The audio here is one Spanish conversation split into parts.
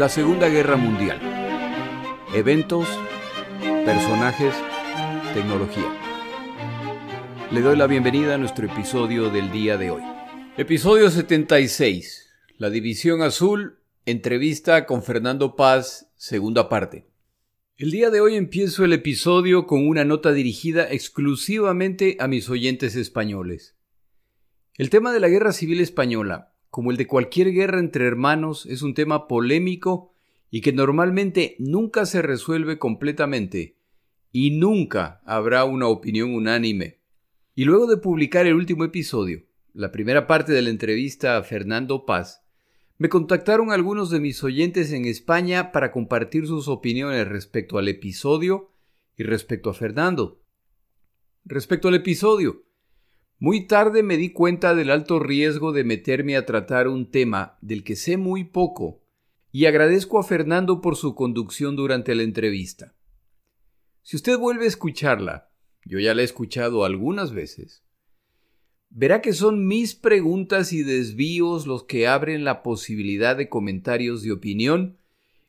La Segunda Guerra Mundial. Eventos, personajes, tecnología. Le doy la bienvenida a nuestro episodio del día de hoy. Episodio 76. La División Azul. Entrevista con Fernando Paz, segunda parte. El día de hoy empiezo el episodio con una nota dirigida exclusivamente a mis oyentes españoles. El tema de la Guerra Civil Española como el de cualquier guerra entre hermanos, es un tema polémico y que normalmente nunca se resuelve completamente y nunca habrá una opinión unánime. Y luego de publicar el último episodio, la primera parte de la entrevista a Fernando Paz, me contactaron algunos de mis oyentes en España para compartir sus opiniones respecto al episodio y respecto a Fernando. Respecto al episodio, muy tarde me di cuenta del alto riesgo de meterme a tratar un tema del que sé muy poco, y agradezco a Fernando por su conducción durante la entrevista. Si usted vuelve a escucharla, yo ya la he escuchado algunas veces, verá que son mis preguntas y desvíos los que abren la posibilidad de comentarios de opinión,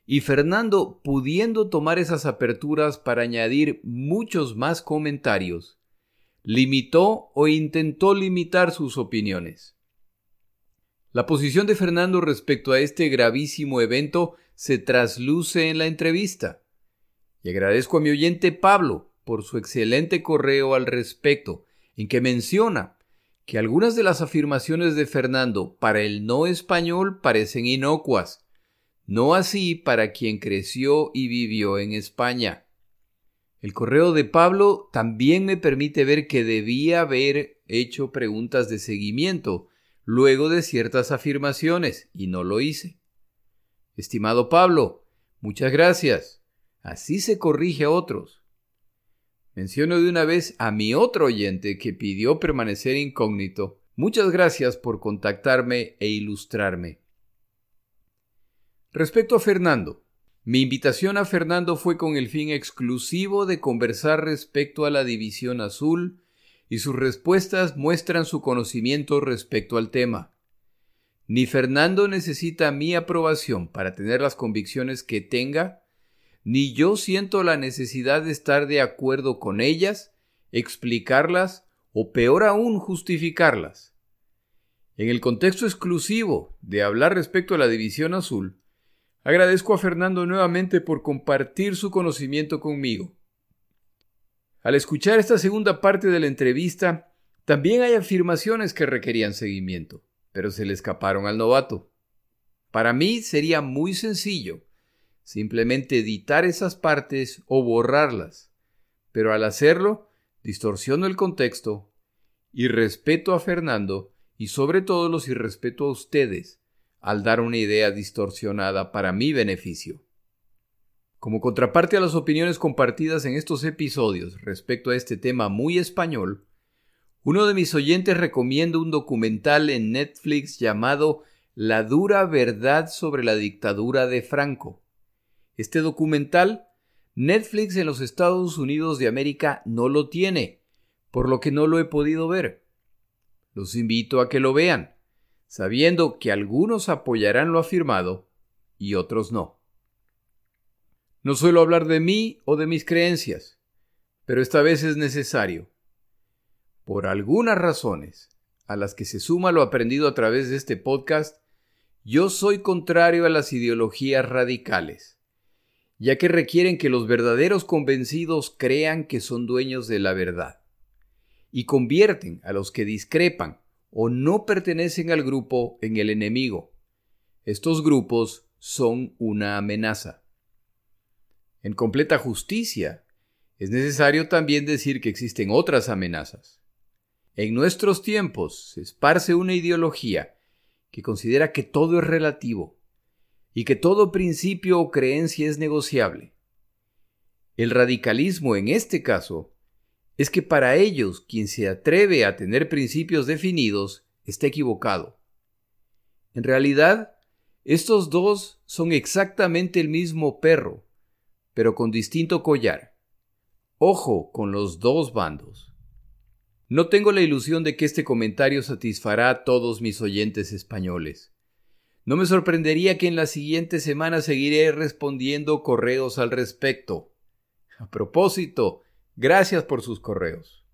y Fernando pudiendo tomar esas aperturas para añadir muchos más comentarios, limitó o intentó limitar sus opiniones. La posición de Fernando respecto a este gravísimo evento se trasluce en la entrevista. Y agradezco a mi oyente Pablo por su excelente correo al respecto, en que menciona que algunas de las afirmaciones de Fernando para el no español parecen inocuas, no así para quien creció y vivió en España. El correo de Pablo también me permite ver que debía haber hecho preguntas de seguimiento luego de ciertas afirmaciones y no lo hice. Estimado Pablo, muchas gracias. Así se corrige a otros. Menciono de una vez a mi otro oyente que pidió permanecer incógnito. Muchas gracias por contactarme e ilustrarme. Respecto a Fernando, mi invitación a Fernando fue con el fin exclusivo de conversar respecto a la División Azul y sus respuestas muestran su conocimiento respecto al tema. Ni Fernando necesita mi aprobación para tener las convicciones que tenga, ni yo siento la necesidad de estar de acuerdo con ellas, explicarlas o peor aún justificarlas. En el contexto exclusivo de hablar respecto a la División Azul, Agradezco a Fernando nuevamente por compartir su conocimiento conmigo. Al escuchar esta segunda parte de la entrevista, también hay afirmaciones que requerían seguimiento, pero se le escaparon al novato. Para mí sería muy sencillo simplemente editar esas partes o borrarlas, pero al hacerlo distorsiono el contexto y respeto a Fernando y sobre todo los irrespeto a ustedes al dar una idea distorsionada para mi beneficio. Como contraparte a las opiniones compartidas en estos episodios respecto a este tema muy español, uno de mis oyentes recomienda un documental en Netflix llamado La dura verdad sobre la dictadura de Franco. Este documental, Netflix en los Estados Unidos de América no lo tiene, por lo que no lo he podido ver. Los invito a que lo vean sabiendo que algunos apoyarán lo afirmado y otros no. No suelo hablar de mí o de mis creencias, pero esta vez es necesario. Por algunas razones, a las que se suma lo aprendido a través de este podcast, yo soy contrario a las ideologías radicales, ya que requieren que los verdaderos convencidos crean que son dueños de la verdad, y convierten a los que discrepan o no pertenecen al grupo en el enemigo. Estos grupos son una amenaza. En completa justicia, es necesario también decir que existen otras amenazas. En nuestros tiempos se esparce una ideología que considera que todo es relativo y que todo principio o creencia es negociable. El radicalismo en este caso es que para ellos quien se atreve a tener principios definidos está equivocado. En realidad, estos dos son exactamente el mismo perro, pero con distinto collar. Ojo con los dos bandos. No tengo la ilusión de que este comentario satisfará a todos mis oyentes españoles. No me sorprendería que en la siguiente semana seguiré respondiendo correos al respecto. A propósito, gracias por sus correos.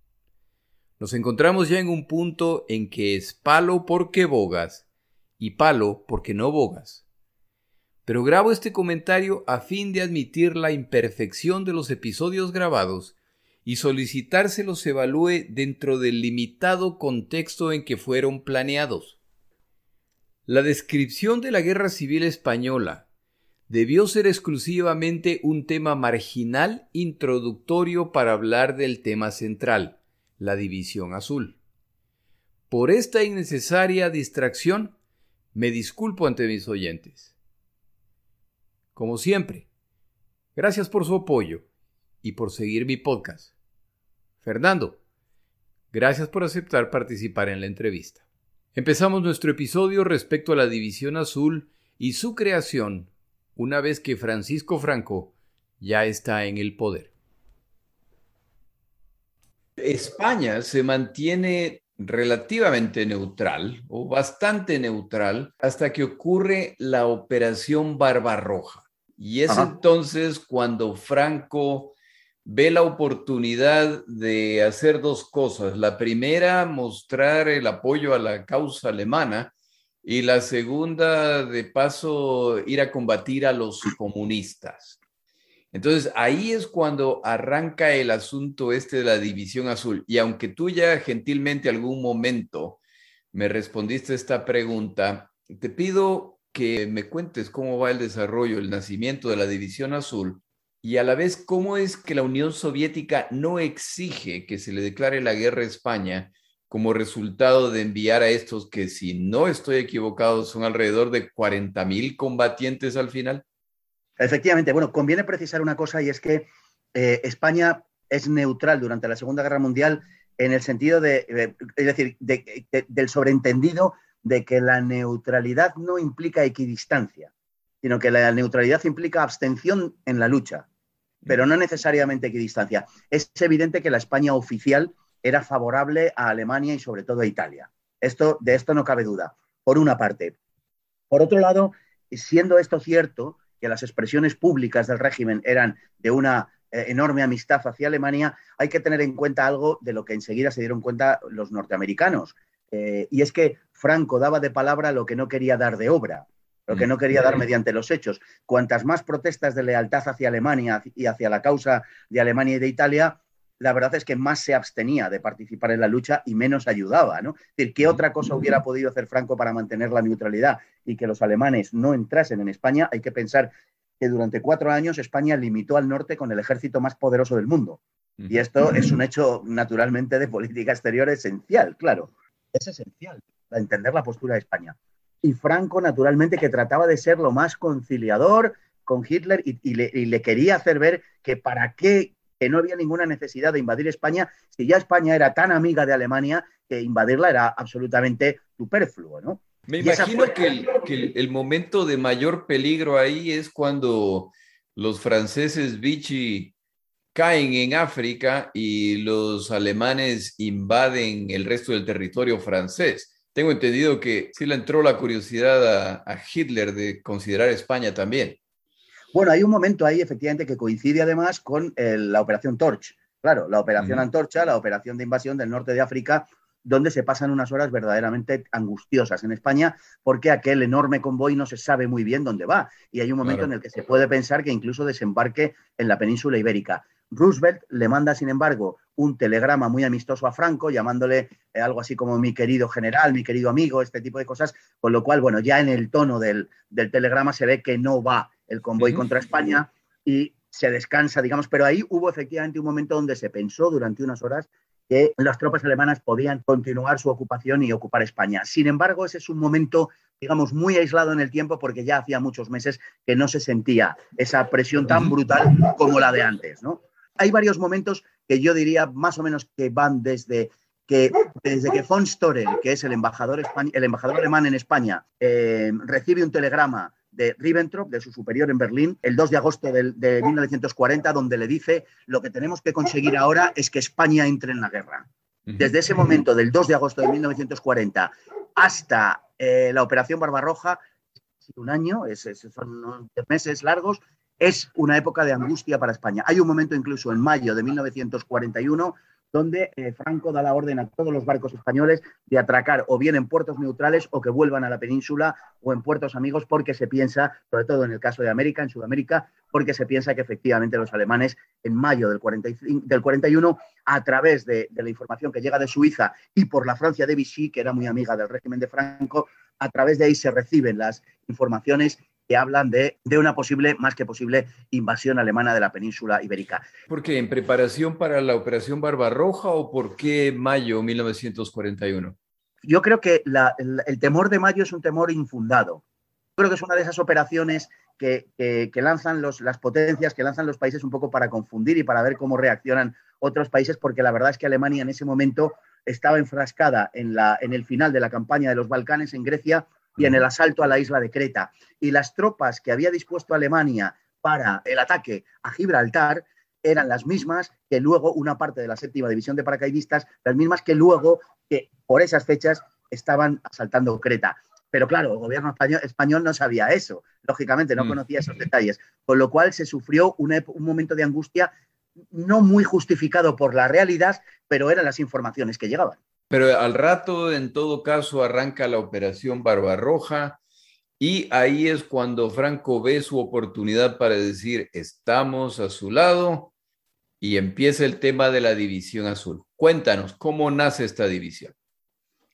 Nos encontramos ya en un punto en que es palo porque bogas y palo porque no bogas. Pero grabo este comentario a fin de admitir la imperfección de los episodios grabados y solicitar los evalúe dentro del limitado contexto en que fueron planeados. La descripción de la Guerra Civil Española debió ser exclusivamente un tema marginal introductorio para hablar del tema central, la División Azul. Por esta innecesaria distracción, me disculpo ante mis oyentes. Como siempre, gracias por su apoyo y por seguir mi podcast. Fernando, gracias por aceptar participar en la entrevista. Empezamos nuestro episodio respecto a la División Azul y su creación una vez que Francisco Franco ya está en el poder. España se mantiene relativamente neutral o bastante neutral hasta que ocurre la Operación Barbarroja. Y es entonces cuando Franco ve la oportunidad de hacer dos cosas. La primera, mostrar el apoyo a la causa alemana y la segunda, de paso, ir a combatir a los comunistas. Entonces, ahí es cuando arranca el asunto este de la división azul. Y aunque tú ya gentilmente algún momento me respondiste esta pregunta, te pido que me cuentes cómo va el desarrollo, el nacimiento de la división azul y a la vez cómo es que la Unión Soviética no exige que se le declare la guerra a España como resultado de enviar a estos que, si no estoy equivocado, son alrededor de 40 mil combatientes al final? Efectivamente, bueno, conviene precisar una cosa y es que eh, España es neutral durante la Segunda Guerra Mundial en el sentido de, es decir, del sobreentendido de que la neutralidad no implica equidistancia sino que la neutralidad implica abstención en la lucha, pero no necesariamente equidistancia. Es evidente que la España oficial era favorable a Alemania y sobre todo a Italia. Esto, de esto no cabe duda, por una parte. Por otro lado, siendo esto cierto, que las expresiones públicas del régimen eran de una eh, enorme amistad hacia Alemania, hay que tener en cuenta algo de lo que enseguida se dieron cuenta los norteamericanos. Eh, y es que Franco daba de palabra lo que no quería dar de obra lo que no quería dar mediante los hechos. Cuantas más protestas de lealtad hacia Alemania y hacia la causa de Alemania y de Italia, la verdad es que más se abstenía de participar en la lucha y menos ayudaba, ¿no? Es decir, ¿qué otra cosa hubiera podido hacer Franco para mantener la neutralidad y que los alemanes no entrasen en España? Hay que pensar que durante cuatro años España limitó al norte con el ejército más poderoso del mundo. Y esto es un hecho naturalmente de política exterior esencial, claro. Es esencial para entender la postura de España y Franco, naturalmente, que trataba de ser lo más conciliador con Hitler y, le, quería hacer ver que para qué, que no había ninguna necesidad de invadir España, si ya España era tan amiga de Alemania que invadirla era absolutamente superfluo, ¿no? Me imagino que, el, momento de mayor peligro ahí es cuando los franceses Vichy caen en África y los alemanes invaden el resto del territorio francés tengo entendido que sí le entró la curiosidad a, Hitler de considerar España también. Bueno, hay un momento ahí efectivamente que coincide además con la operación Torch. Claro, la operación Antorcha, la operación de invasión del norte de África, donde se pasan unas horas verdaderamente angustiosas en España, porque aquel enorme convoy no se sabe muy bien dónde va. Y hay un momento en el que se puede pensar que incluso desembarque en la península ibérica. Roosevelt le manda, sin embargo, un telegrama muy amistoso a Franco, llamándole eh, algo así como mi querido general, mi querido amigo, este tipo de cosas, con lo cual, bueno, ya en el tono del, telegrama se ve que no va el convoy contra España y se descansa, digamos, pero ahí hubo efectivamente un momento donde se pensó durante unas horas que las tropas alemanas podían continuar su ocupación y ocupar España. Sin embargo, ese es un momento, digamos, muy aislado en el tiempo porque ya hacía muchos meses que no se sentía esa presión tan brutal como la de antes, ¿no? hay varios momentos que yo diría más o menos que van desde que desde que von Storer, que es el embajador, el embajador alemán en España, eh, recibe un telegrama de Ribbentrop, de su superior en Berlín, el 2 de agosto de, 1940, donde le dice lo que tenemos que conseguir ahora es que España entre en la guerra. Desde ese momento, del 2 de agosto de 1940 hasta eh, la Operación Barbarroja, casi un año, son meses largos, es una época de angustia para España. Hay un momento incluso en mayo de 1941 donde eh, Franco da la orden a todos los barcos españoles de atracar o bien en puertos neutrales o que vuelvan a la península o en puertos amigos porque se piensa, sobre todo en el caso de América, en Sudamérica, porque se piensa que efectivamente los alemanes en mayo del, 45, del 41, a través de, de, la información que llega de Suiza y por la Francia de Vichy, que era muy amiga del régimen de Franco, a través de ahí se reciben las informaciones que hablan de, una posible, más que posible, invasión alemana de la península ibérica. ¿Por qué? ¿En preparación para la Operación Barbarroja o por qué mayo 1941? Yo creo que el, temor de mayo es un temor infundado. Creo que es una de esas operaciones que, lanzan las potencias, que lanzan los países un poco para confundir y para ver cómo reaccionan otros países, porque la verdad es que Alemania en ese momento estaba enfrascada en, la, en el final de la campaña de los Balcanes en Grecia y en el asalto a la isla de Creta. Y las tropas que había dispuesto Alemania para el ataque a Gibraltar eran las mismas que luego una parte de la séptima división de paracaidistas, las mismas que luego, que por esas fechas, estaban asaltando Creta. Pero claro, el gobierno español, no sabía eso, lógicamente no mm. conocía esos detalles, con lo cual se sufrió un momento de angustia no muy justificado por la realidad, pero eran las informaciones que llegaban. Pero al rato, en todo caso, arranca la operación Barbarroja y ahí es cuando Franco ve su oportunidad para decir, estamos a su lado y empieza el tema de la división azul. Cuéntanos, ¿cómo nace esta división?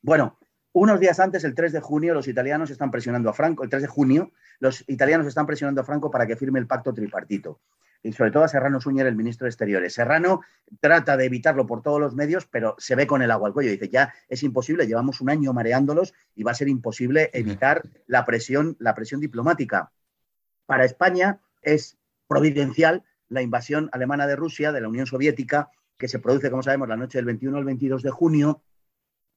Bueno, unos días antes, el 3 de junio, los italianos están presionando a Franco, el 3 de junio, los italianos están presionando a Franco para que firme el pacto tripartito y sobre todo a Serrano Suñer, el ministro de Exteriores. Serrano trata de evitarlo por todos los medios, pero se ve con el agua al cuello. Dice, ya es imposible, llevamos un año mareándolos y va a ser imposible evitar la presión, la presión diplomática. Para España es providencial la invasión alemana de Rusia, de la Unión Soviética, que se produce, como sabemos, la noche del 21 al 22 de junio,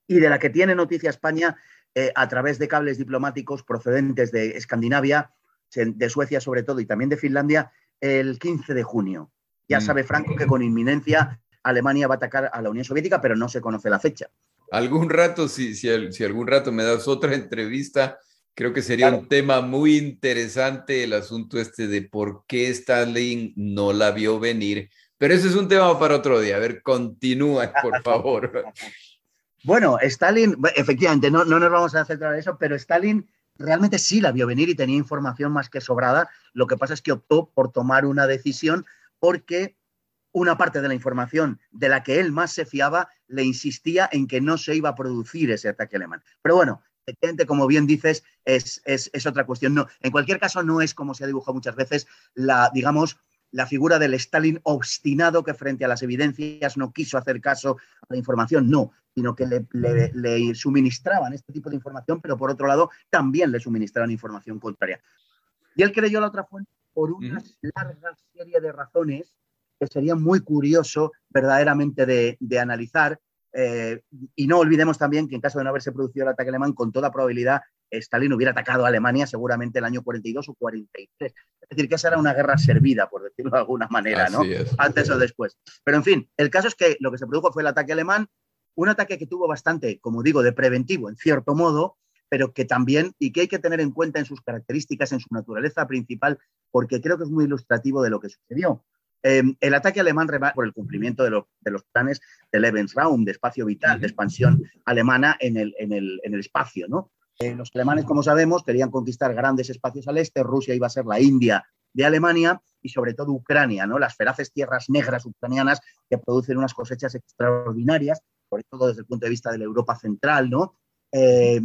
y de la que tiene noticia España eh, a través de cables diplomáticos procedentes de Escandinavia, de Suecia sobre todo, y también de Finlandia, el 15 de junio. Ya mm. sabe Franco que con inminencia Alemania va a atacar a la Unión Soviética, pero no se conoce la fecha. Algún rato, si, si, si algún rato me das otra entrevista, creo que sería un tema muy interesante el asunto este de por qué Stalin no la vio venir. Pero ese es un tema para otro día. A ver, continúa, por favor. bueno, Stalin, efectivamente, no, no nos vamos a centrar en eso, pero Stalin realmente sí la vio venir y tenía información más que sobrada. Lo que pasa es que optó por tomar una decisión porque una parte de la información de la que él más se fiaba le insistía en que no se iba a producir ese ataque alemán. Pero bueno, efectivamente, como bien dices, es, es, otra cuestión. No, en cualquier caso, no es como se ha dibujado muchas veces la, digamos, la figura del Stalin obstinado que frente a las evidencias no quiso hacer caso a la información, no, sino que le, suministraban este tipo de información, pero por otro lado también le suministraban información contraria. Y él creyó la otra fuente por una larga serie de razones que sería muy curioso verdaderamente de, analizar. Eh, y no olvidemos también que en caso de no haberse producido el ataque alemán, con toda probabilidad Stalin hubiera atacado a Alemania seguramente el año 42 o 43. Es decir, que esa era una guerra servida, por decirlo de alguna manera, ¿no? Antes o después. Pero en fin, el caso es que lo que se produjo fue el ataque alemán, un ataque que tuvo bastante, como digo, de preventivo, en cierto modo, pero que también, y que hay que tener en cuenta en sus características, en su naturaleza principal, porque creo que es muy ilustrativo de lo que sucedió. Em, el ataque alemán por el cumplimiento de, los planes de Lebensraum, de espacio vital, de expansión alemana en el, en el, en el espacio, ¿no? Eh, los alemanes, como sabemos, querían conquistar grandes espacios al este, Rusia iba a ser la India de Alemania y sobre todo Ucrania, ¿no? Las feraces tierras negras ucranianas que producen unas cosechas extraordinarias, sobre todo desde el punto de vista de la Europa central, ¿no? Eh,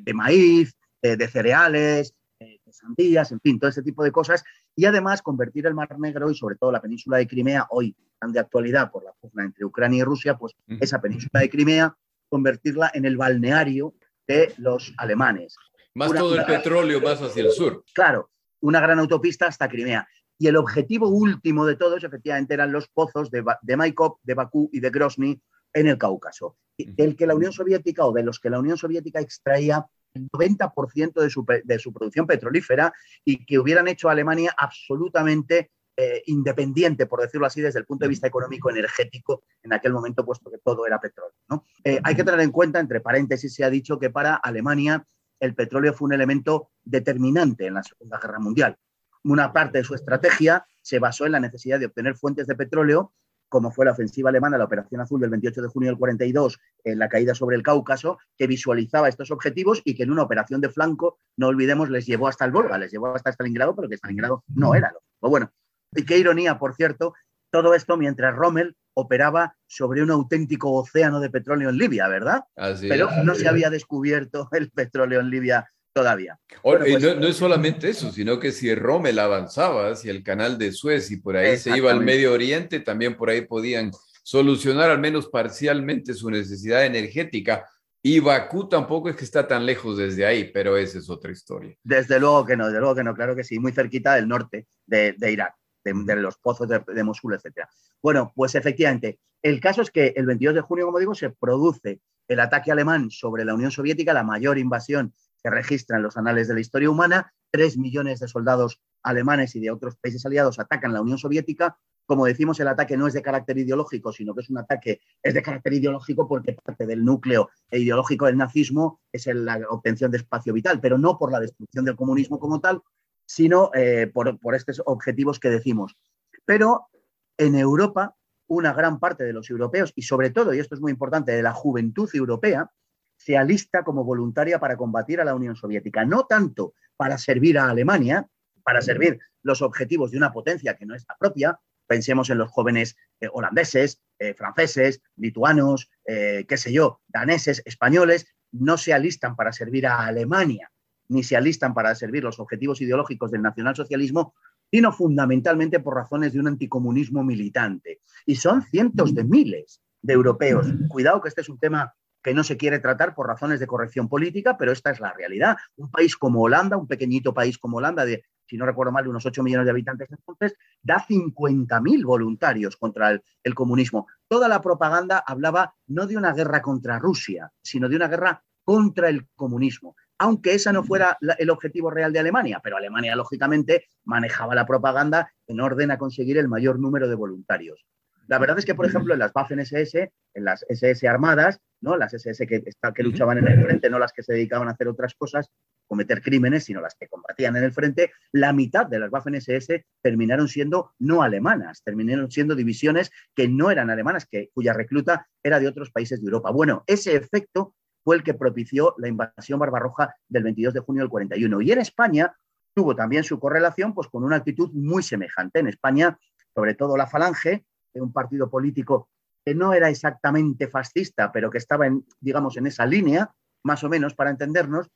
de maíz, de cereales, de sandías, en fin, todo ese tipo de cosas. Y además convertir el Mar Negro y sobre todo la península de Crimea, hoy tan de actualidad por la pugna entre Ucrania y Rusia, pues esa península de Crimea, convertirla en el balneario de los alemanes. Más todo el petróleo más hacia el sur. Claro, una gran autopista hasta Crimea. Y el objetivo último de todos, efectivamente, eran los pozos de, de Maikop, de Bakú y de Grozny en el Cáucaso, del que la Unión Soviética o de los que la Unión Soviética extraía el 90% de su, de su producción petrolífera y que hubieran hecho a Alemania absolutamente eh, independiente, por decirlo así, desde el punto de vista económico energético en aquel momento, puesto que todo era petróleo. ¿no? Eh, hay que tener en cuenta, entre paréntesis, se ha dicho que para Alemania el petróleo fue un elemento determinante en la Segunda Guerra Mundial. Una parte de su estrategia se basó en la necesidad de obtener fuentes de petróleo, como fue la ofensiva alemana, la Operación Azul del 28 de junio del 42, en la caída sobre el Cáucaso, que visualizaba estos objetivos y que en una operación de flanco, no olvidemos, les llevó hasta el Volga, les llevó hasta Stalingrado, pero que Stalingrado no era. Lo. Bueno, y qué ironía, por cierto, todo esto mientras Rommel operaba sobre un auténtico océano de petróleo en Libia, ¿verdad? Pero no se había descubierto el petróleo en Libia todavía. Pues no, es solamente eso, sino que si Rommel avanzaba hacia el canal de Suez y por ahí se iba al Medio Oriente, también por ahí podían solucionar al menos parcialmente su necesidad energética. Y Bakú tampoco es que está tan lejos desde ahí, pero esa es otra historia. Desde luego que no, desde luego que no, claro que sí, muy cerquita del norte de, de Irak de, los pozos de, Mosul, etc. Bueno, pues efectivamente, el caso es que el 22 de junio, como digo, se produce el ataque alemán sobre la Unión Soviética, la mayor invasión que registra en los anales de la historia humana. Tres millones de soldados alemanes y de otros países aliados atacan la Unión Soviética. Como decimos, el ataque no es de carácter ideológico, sino que es un ataque, es de carácter ideológico porque parte del núcleo ideológico del nazismo es la obtención de espacio vital, pero no por la destrucción del comunismo como tal, sino eh, por, estos objetivos que decimos. Pero en Europa, una gran parte de los europeos, y sobre todo, y esto es muy importante, de la juventud europea, se alista como voluntaria para combatir a la Unión Soviética, no tanto para servir a Alemania, para servir los objetivos de una potencia que no es la propia, pensemos en los jóvenes eh, holandeses, eh, franceses, lituanos, qué sé yo, daneses, españoles, no se alistan para servir a Alemania, ni se alistan para servir los objetivos ideológicos del nacionalsocialismo, sino fundamentalmente por razones de un anticomunismo militante. Y son cientos de miles de europeos. Cuidado que este es un tema que no se quiere tratar por razones de corrección política, pero esta es la realidad. Un país como Holanda, un pequeñito país como Holanda, de, si no recuerdo mal, de unos 8 millones de habitantes entonces, da 50.000 voluntarios contra el, el, comunismo. Toda la propaganda hablaba no de una guerra contra Rusia, sino de una guerra contra el comunismo aunque esa no fuera el objetivo real de Alemania, pero Alemania, lógicamente, manejaba la propaganda en orden a conseguir el mayor número de voluntarios. La verdad es que, por ejemplo, en las Waffen-SS, en las SS armadas, ¿no? las SS que, que luchaban en el frente, no las que se dedicaban a hacer otras cosas, cometer crímenes, sino las que combatían en el frente, la mitad de las Waffen-SS terminaron siendo no alemanas, terminaron siendo divisiones que no eran alemanas, que, cuya recluta era de otros países de Europa. Bueno, ese efecto fue el que propició la invasión barbarroja del 22 de junio del 41. Y en España tuvo también su correlación pues, con una actitud muy semejante. En España, sobre todo la Falange, un partido político que no era exactamente fascista, pero que estaba, en, digamos, en esa línea, más o menos, para entendernos,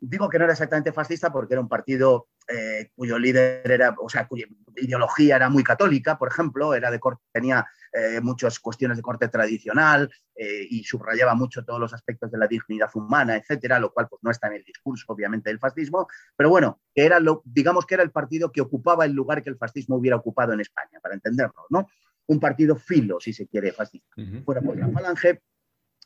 Digo que no era exactamente fascista porque era un partido eh, cuyo líder era, o sea, cuya ideología era muy católica, por ejemplo, era de tenía eh, muchas cuestiones de corte tradicional eh, y subrayaba mucho todos los aspectos de la dignidad humana, etcétera, lo cual pues, no está en el discurso, obviamente, del fascismo, pero bueno, que era lo, digamos que era el partido que ocupaba el lugar que el fascismo hubiera ocupado en España, para entenderlo, ¿no? Un partido filo, si se quiere, fascista. Bueno, pues la Falange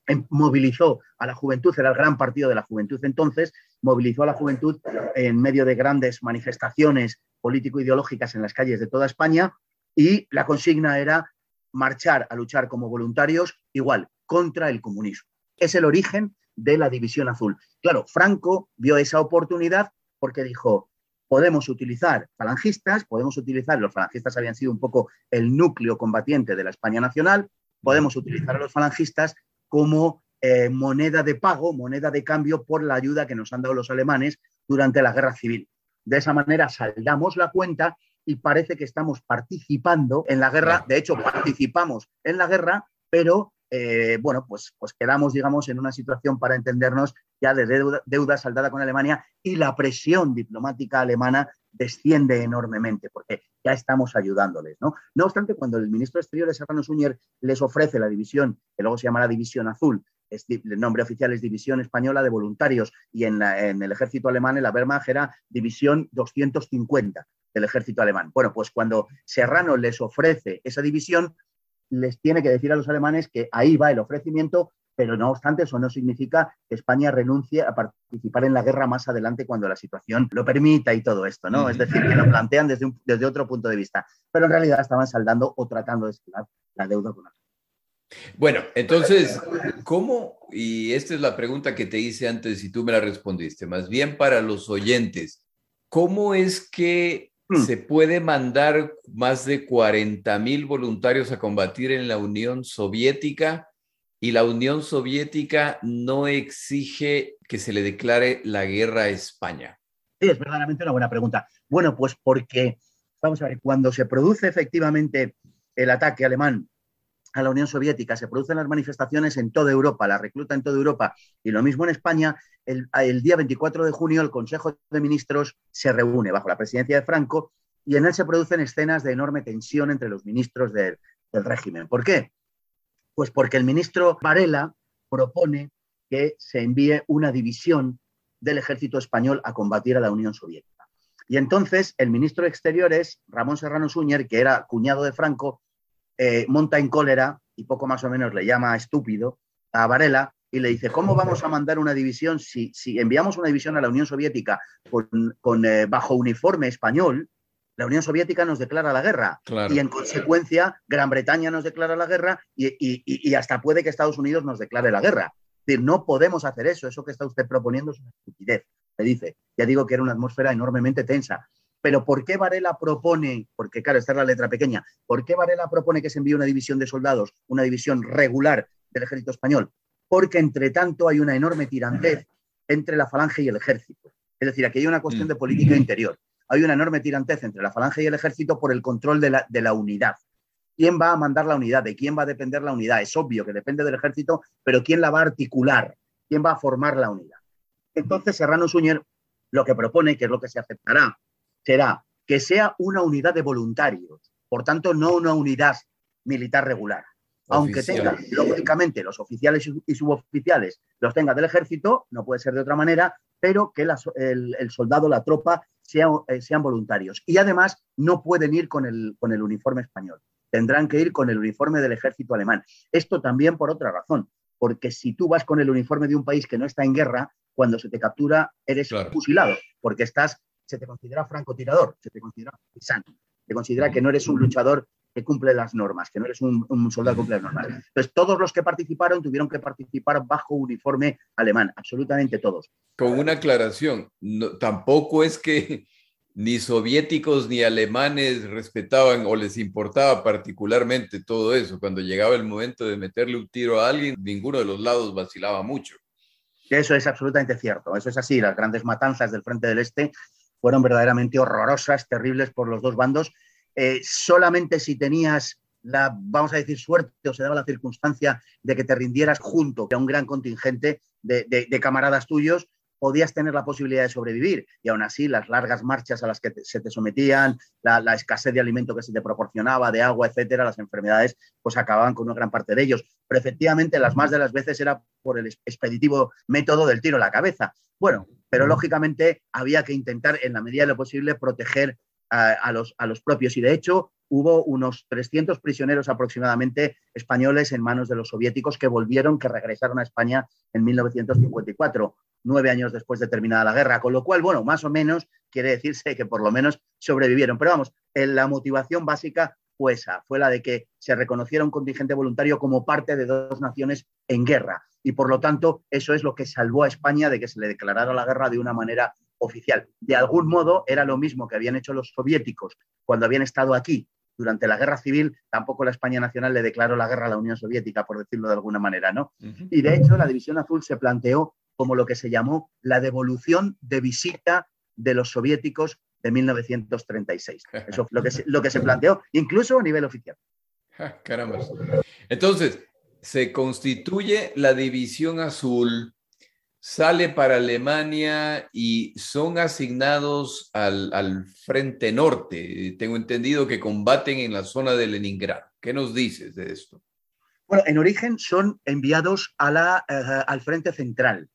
Em, movilizó a la juventud, era el gran partido de la juventud entonces, movilizó a la juventud en medio de grandes manifestaciones político-ideológicas en las calles de toda España y la consigna era marchar a luchar como voluntarios igual contra el comunismo. Es el origen de la División Azul. Claro, Franco vio esa oportunidad porque dijo, podemos utilizar falangistas, podemos utilizar, los falangistas habían sido un poco el núcleo combatiente de la España nacional, podemos utilizar a los falangistas como eh, moneda de pago, moneda de cambio por la ayuda que nos han dado los alemanes durante la guerra civil. De esa manera saldamos la cuenta y parece que estamos participando en la guerra. De hecho, participamos en la guerra, pero eh, bueno, pues, pues quedamos, digamos, en una situación para entendernos ya de deuda, deuda, saldada con Alemania y la presión diplomática alemana desciende enormemente porque ya estamos ayudándoles. ¿no? no obstante, cuando el ministro de Exteriores, Serrano Suñer, les ofrece la división, que luego se llama la División Azul, el nombre oficial es División Española de Voluntarios y en, en el ejército alemán, en la Wehrmacht, era División 250 del ejército alemán. Bueno, pues cuando Serrano les ofrece esa división, les tiene que decir a los alemanes que ahí va el ofrecimiento, pero no obstante eso no significa que España renuncie a participar en la guerra más adelante cuando la situación lo permita y todo esto, ¿no? Es decir, que lo plantean desde, desde otro punto de vista, pero en realidad estaban saldando o tratando de escalar la deuda con Bueno, entonces, ¿cómo? Y esta es la pregunta que te hice antes y tú me la respondiste, más bien para los oyentes, ¿cómo es que hmm. se puede mandar más de 40 mil voluntarios a combatir en la Unión Soviética y la Unión Soviética no exige que se le declare la guerra a España? Sí, es verdaderamente una buena pregunta. Bueno, pues porque, vamos a ver, cuando se produce efectivamente el ataque alemán a la Unión Soviética, se producen las manifestaciones en toda Europa, la recluta en toda Europa y lo mismo en España, el, día 24 de junio el Consejo de Ministros se reúne bajo la presidencia de Franco y en él se producen escenas de enorme tensión entre los ministros del, del régimen. ¿Por qué? Pues porque el ministro Varela propone que se envíe una división del ejército español a combatir a la Unión Soviética. Y entonces el ministro de Exteriores, Ramón Serrano Suñer, que era cuñado de Franco, eh, monta en cólera y poco más o menos le llama estúpido a Varela y le dice, ¿cómo vamos a mandar una división si, si enviamos una división a la Unión Soviética con, eh, bajo uniforme español? La Unión Soviética nos declara la guerra y en consecuencia Gran Bretaña nos declara la guerra y, hasta puede que Estados Unidos nos declare la guerra. Es decir, no podemos hacer eso, eso que está usted proponiendo es una estupidez, le dice. Ya digo que era una atmósfera enormemente tensa. Pero ¿por qué Varela propone, porque claro, esta es la letra pequeña, ¿por qué Varela propone que se envíe una división de soldados, una división regular del ejército español? Porque entre tanto hay una enorme tirantez entre la falange y el ejército. Es decir, aquí hay una cuestión de política interior. Hay una enorme tirantez entre la falange y el ejército por el control de la, de la unidad. ¿Quién va a mandar la unidad? ¿De quién va a depender la unidad? Es obvio que depende del ejército, pero ¿quién la va a articular? ¿Quién va a formar la unidad? Entonces, Serrano Suñer lo que propone, que es lo que se aceptará será que sea una unidad de voluntarios, por tanto, no una unidad militar regular. Aunque tenga, lógicamente, los oficiales y suboficiales los tenga del ejército, no puede ser de otra manera, pero que el, soldado, la tropa, eh, sean voluntarios. Y además no pueden ir con el, con el uniforme español, tendrán que ir con el uniforme del ejército alemán. Esto también por otra razón, porque si tú vas con el uniforme de un país que no está en guerra, cuando se te captura eres fusilado, porque estás se te considera francotirador, se te considera pisante, se considera que no eres un luchador que cumple las normas, que no eres un, soldado que cumple las normas. Entonces, todos los que participaron tuvieron que participar bajo uniforme alemán, absolutamente todos. Con una aclaración, tampoco es que ni soviéticos ni alemanes respetaban o les importaba particularmente todo eso. Cuando llegaba el momento de meterle un tiro a alguien, ninguno de los lados vacilaba mucho. Eso es absolutamente cierto, eso es así. Las grandes matanzas del Frente del Este fueron verdaderamente horrorosas, terribles por los dos bandos. Eh, solamente si tenías la, vamos a decir, suerte o se daba la circunstancia de que te rindieras junto a un gran contingente de, camaradas tuyos, podías tener la posibilidad de sobrevivir. Y aún así, las largas marchas a las que se te sometían, la, escasez de alimento que se te proporcionaba, de agua, etcétera, las enfermedades, pues acababan con una gran parte de ellos. Pero efectivamente, las más de las veces era por el expeditivo método del tiro a la cabeza. Bueno, pero lógicamente había que intentar, en la medida de lo posible, proteger a, los, a los propios. Y de hecho, hubo unos 300 prisioneros aproximadamente españoles en manos de los soviéticos que volvieron, que regresaron a España en 1954, nueve años después de terminada la guerra. Con lo cual, bueno, más o menos quiere decirse que por lo menos sobrevivieron. Pero vamos, la motivación básica fue esa, fue la de que se reconociera un contingente voluntario como parte de dos naciones en guerra y por lo tanto eso es lo que salvó a España de que se le declarara la guerra de una manera oficial. De algún modo era lo mismo que habían hecho los soviéticos cuando habían estado aquí durante la guerra civil, tampoco la España nacional le declaró la guerra a la Unión Soviética, por decirlo de alguna manera, ¿no? Y de hecho la División Azul se planteó como lo que se llamó la devolución de visita de los soviéticos de 1936. Eso fue lo que se, lo que se planteó, incluso a nivel oficial. Caramba. Entonces, se constituye la División Azul, sale para Alemania y son asignados al, Frente Norte. Tengo entendido que combaten en la zona de Leningrado. ¿Qué nos dices de esto? Bueno, en origen son enviados a la, eh, al Frente Central.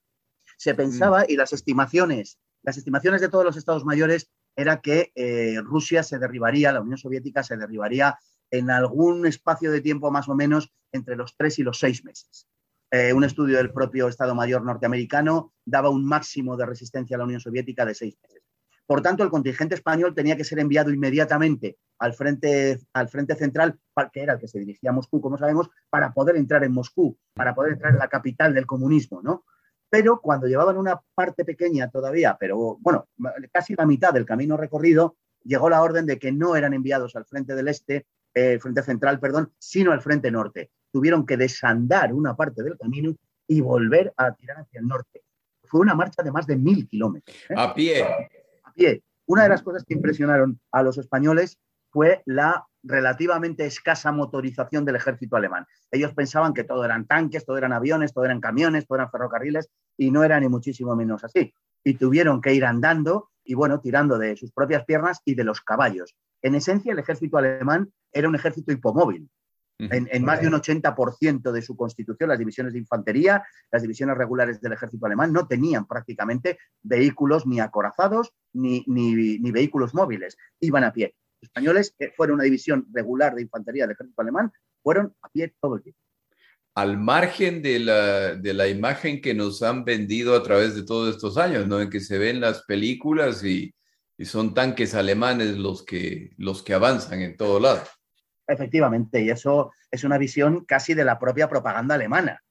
Se pensaba, y las estimaciones, las estimaciones de todos los estados mayores era que eh, Rusia se derribaría, la Unión Soviética se derribaría en algún espacio de tiempo más o menos entre los tres y los seis meses. Eh, un estudio del propio Estado Mayor norteamericano daba un máximo de resistencia a la Unión Soviética de seis meses. Por tanto, el contingente español tenía que ser enviado inmediatamente al frente, al frente central, que era el que se dirigía a Moscú, como sabemos, para poder entrar en Moscú, para poder entrar en la capital del comunismo, ¿no? Pero cuando llevaban una parte pequeña todavía, pero bueno, casi la mitad del camino recorrido, llegó la orden de que no eran enviados al frente del este, eh, frente central, perdón, sino al frente norte. Tuvieron que desandar una parte del camino y volver a tirar hacia el norte. Fue una marcha de más de mil kilómetros. ¿eh? A pie. A pie. Una de las cosas que impresionaron a los españoles fue la relativamente escasa motorización del ejército alemán. Ellos pensaban que todo eran tanques, todo eran aviones, todo eran camiones, todo eran ferrocarriles, y no era ni muchísimo menos así. Y tuvieron que ir andando y, bueno, tirando de sus propias piernas y de los caballos. En esencia, el ejército alemán era un ejército hipomóvil. En, más de un 80% de su constitución, las divisiones de infantería, las divisiones regulares del ejército alemán no tenían prácticamente vehículos ni acorazados ni, ni, vehículos móviles, iban a pie. Españoles, que fueron una división regular de infantería del ejército alemán, fueron a pie todo el tiempo. Al margen de la, de la imagen que nos han vendido a través de todos estos años, ¿no? En que se ven las películas y, y son tanques alemanes los que, los que avanzan en todo lado. Efectivamente, y eso es una visión casi de la propia propaganda alemana.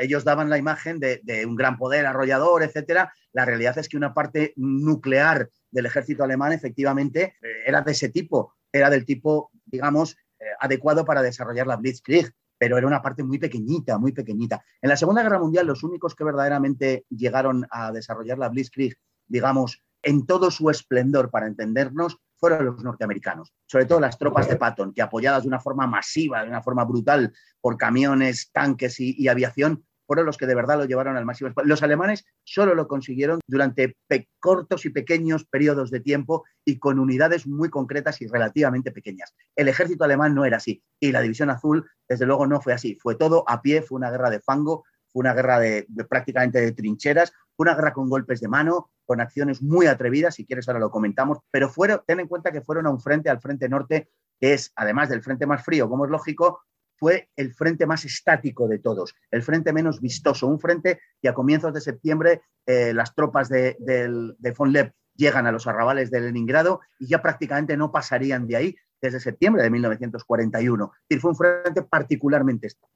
Ellos daban la imagen de, un gran poder arrollador, etcétera. La realidad es que una parte nuclear del ejército alemán efectivamente eh, era de ese tipo, era del tipo, digamos, eh, adecuado para desarrollar la Blitzkrieg, pero era una parte muy pequeñita, muy pequeñita. En la Segunda Guerra Mundial, los únicos que verdaderamente llegaron a desarrollar la Blitzkrieg, digamos, en todo su esplendor, para entendernos, fueron los norteamericanos, sobre todo las tropas de Patton, que apoyadas de una forma masiva, de una forma brutal por camiones, tanques y, aviación, fueron los que de verdad lo llevaron al máximo. Los alemanes solo lo consiguieron durante cortos y pequeños periodos de tiempo y con unidades muy concretas y relativamente pequeñas. El ejército alemán no era así y la División Azul, desde luego, no fue así. Fue todo a pie, fue una guerra de fango, fue una guerra de, prácticamente de trincheras, fue una guerra con golpes de mano, con acciones muy atrevidas, si quieres ahora lo comentamos, pero fueron, ten en cuenta que fueron a un frente, al frente norte, que es, además del frente más frío, como es lógico, fue el frente más estático de todos, el frente menos vistoso, un frente que a comienzos de septiembre eh, las tropas de, de, von Lepp llegan a los arrabales de Leningrado y ya prácticamente no pasarían de ahí desde septiembre de 1941. Y fue un frente particularmente estático.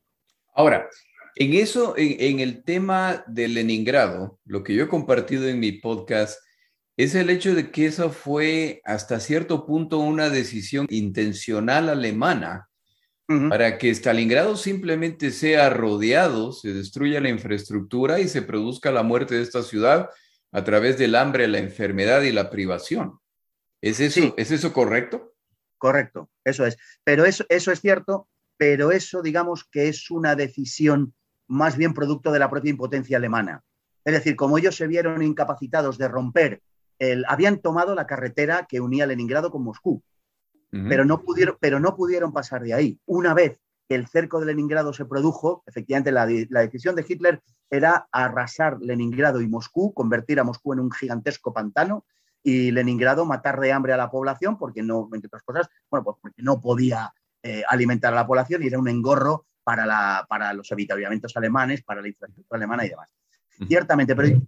Ahora, en eso, en, el tema de Leningrado, lo que yo he compartido en mi podcast es el hecho de que eso fue hasta cierto punto una decisión intencional alemana para que Stalingrado simplemente sea rodeado, se destruya la infraestructura y se produzca la muerte de esta ciudad a través del hambre, la enfermedad y la privación. ¿Es eso, ¿es eso correcto? Correcto, eso es. Pero eso, eso es cierto, pero eso digamos que es una decisión más bien producto de la propia impotencia alemana. Es decir, como ellos se vieron incapacitados de romper, el, habían tomado la carretera que unía Leningrado con Moscú, pero, no pudieron, pero no pudieron pasar de ahí. Una vez que el cerco de Leningrado se produjo, efectivamente la, decisión de Hitler era arrasar Leningrado y Moscú, convertir a Moscú en un gigantesco pantano y Leningrado matar de hambre a la población, porque no, entre otras cosas, bueno, pues porque no podía eh, alimentar a la población y era un engorro para, la, para los habitamientos alemanes, para la infraestructura alemana y demás. Ciertamente, pero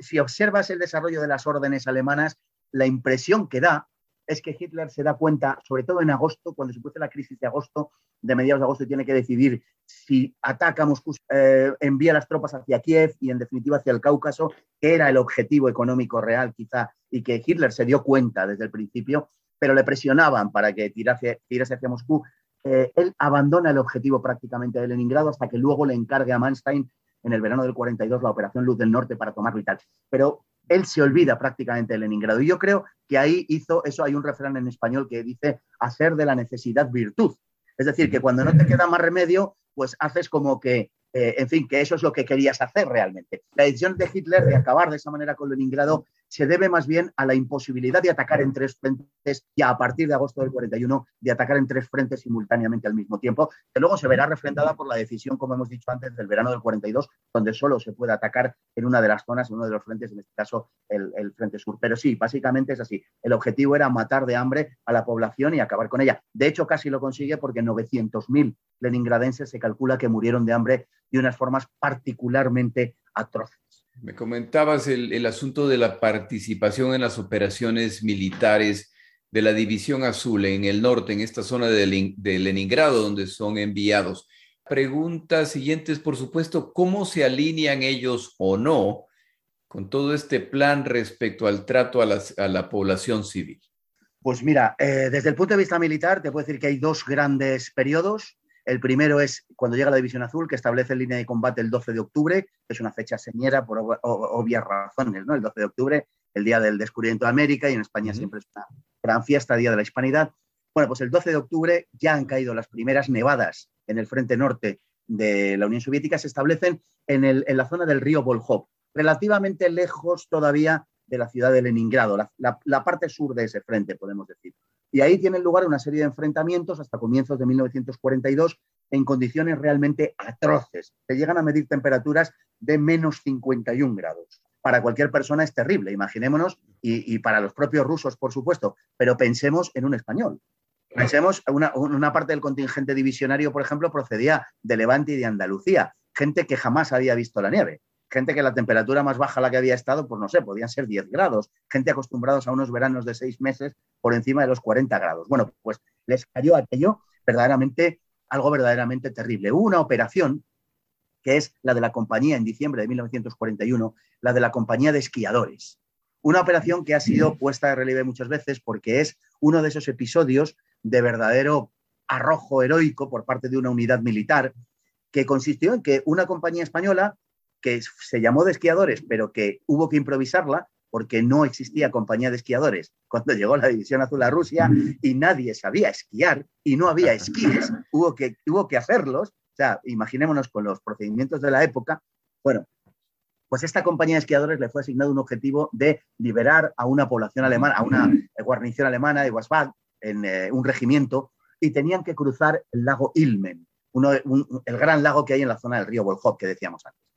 si observas el desarrollo de las órdenes alemanas, la impresión que da es que Hitler se da cuenta, sobre todo en agosto, cuando se produce la crisis de agosto, de mediados de agosto, tiene que decidir si ataca Moscú, eh, envía las tropas hacia Kiev y en definitiva hacia el Cáucaso, que era el objetivo económico real quizá, y que Hitler se dio cuenta desde el principio, pero le presionaban para que tirase, tirase hacia Moscú, eh, él abandona el objetivo prácticamente de Leningrado hasta que luego le encargue a Manstein en el verano del 42 la operación Luz del Norte para tomarlo y tal. Pero él se olvida prácticamente de Leningrado. Y yo creo que ahí hizo, eso hay un refrán en español que dice, hacer de la necesidad virtud. Es decir, que cuando no te queda más remedio, pues haces como que eh, en fin, que eso es lo que querías hacer realmente. La decisión de Hitler de acabar de esa manera con Leningrado se debe más bien a la imposibilidad de atacar en tres frentes y a partir de agosto del 41 de atacar en tres frentes simultáneamente al mismo tiempo, que luego se verá refrendada por la decisión, como hemos dicho antes, del verano del 42, donde solo se puede atacar en una de las zonas, en uno de los frentes, en este caso el, el frente sur. Pero sí, básicamente es así. El objetivo era matar de hambre a la población y acabar con ella. De hecho, casi lo consigue porque 900.000 leningradenses se calcula que murieron de hambre de unas formas particularmente atroces. Me comentabas el, asunto de la participación en las operaciones militares de la División Azul en el norte, en esta zona de, Leningrado, donde son enviados. Preguntas siguientes, por supuesto, ¿cómo se alinean ellos o no con todo este plan respecto al trato a, la población civil? Pues mira, eh, desde el punto de vista militar, te puedo decir que hay dos grandes periodos. El primero es cuando llega la División Azul, que establece línea de combate el 12 de octubre, que es una fecha señera por obvias razones, ¿no? El 12 de octubre, el día del descubrimiento de América, y en España siempre es una gran fiesta, Día de la Hispanidad. Bueno, pues el 12 de octubre ya han caído las primeras nevadas en el frente norte de la Unión Soviética, se establecen en, en la zona del río Volkhov, relativamente lejos todavía de la ciudad de Leningrado, la, parte sur de ese frente, podemos decir. Y ahí tienen lugar una serie de enfrentamientos hasta comienzos de 1942 en condiciones realmente atroces. Se llegan a medir temperaturas de menos 51 grados. Para cualquier persona es terrible, imaginémonos, y, para los propios rusos, por supuesto, pero pensemos en un español. Pensemos, una, una parte del contingente divisionario, por ejemplo, procedía de Levante y de Andalucía, gente que jamás había visto la nieve gente que la temperatura más baja a la que había estado, pues no sé, podían ser 10 grados, gente acostumbrados a unos veranos de seis meses por encima de los 40 grados. Bueno, pues les cayó aquello verdaderamente, algo verdaderamente terrible. Hubo una operación que es la de la compañía en diciembre de 1941, la de la compañía de esquiadores. Una operación que ha sido puesta de relieve muchas veces porque es uno de esos episodios de verdadero arrojo heroico por parte de una unidad militar que consistió en que una compañía española que se llamó de esquiadores, pero que hubo que improvisarla porque no existía compañía de esquiadores cuando llegó la División Azul a Rusia y nadie sabía esquiar y no había esquíes, hubo que, hubo que hacerlos. O sea, imaginémonos con los procedimientos de la época. Bueno, pues esta compañía de esquiadores le fue asignado un objetivo de liberar a una población alemana, a una guarnición alemana de Wasbad, en eh, un regimiento, y tenían que cruzar el lago Ilmen, uno, el gran lago que hay en la zona del río Volkhov que decíamos antes.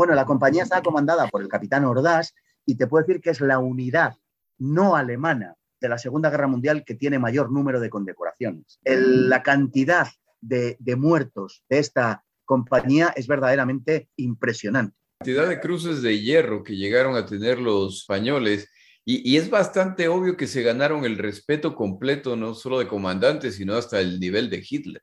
Bueno, la compañía estaba comandada por el capitán Ordaz y te puedo decir que es la unidad no alemana de la Segunda Guerra Mundial que tiene mayor número de condecoraciones. la cantidad de, muertos de esta compañía es verdaderamente impresionante. La cantidad de cruces de hierro que llegaron a tener los españoles y, es bastante obvio que se ganaron el respeto completo, no solo de comandantes, sino hasta el nivel de Hitler.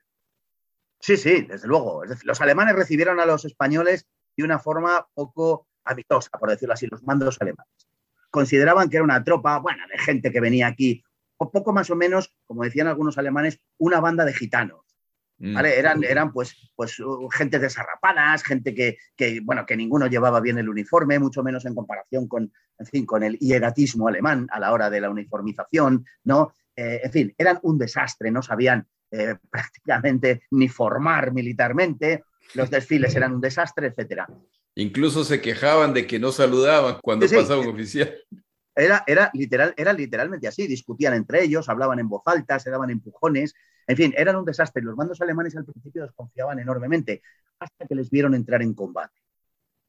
Sí, sí, desde luego. los alemanes recibieron a los españoles de una forma poco amistosa, por decirlo así, los mandos alemanes. Consideraban que era una tropa, bueno, de gente que venía aquí, o poco más o menos, como decían algunos alemanes, una banda de gitanos. Mm. ¿vale? Eran, eran pues, pues gente desarrapadas, gente que, bueno, que ninguno llevaba bien el uniforme, mucho menos en comparación con, en fin, con el hieratismo alemán a la hora de la uniformización, ¿no? Eh, en fin, eran un desastre, no sabían eh, prácticamente ni formar militarmente, los desfiles eran un desastre, etcétera. Incluso se quejaban de que no saludaban cuando pasaba un oficial. Era, era, literal, era literalmente así, discutían entre ellos, hablaban en voz alta, se daban empujones, en fin, eran un desastre. Los mandos alemanes al principio desconfiaban enormemente hasta que les vieron entrar en combate.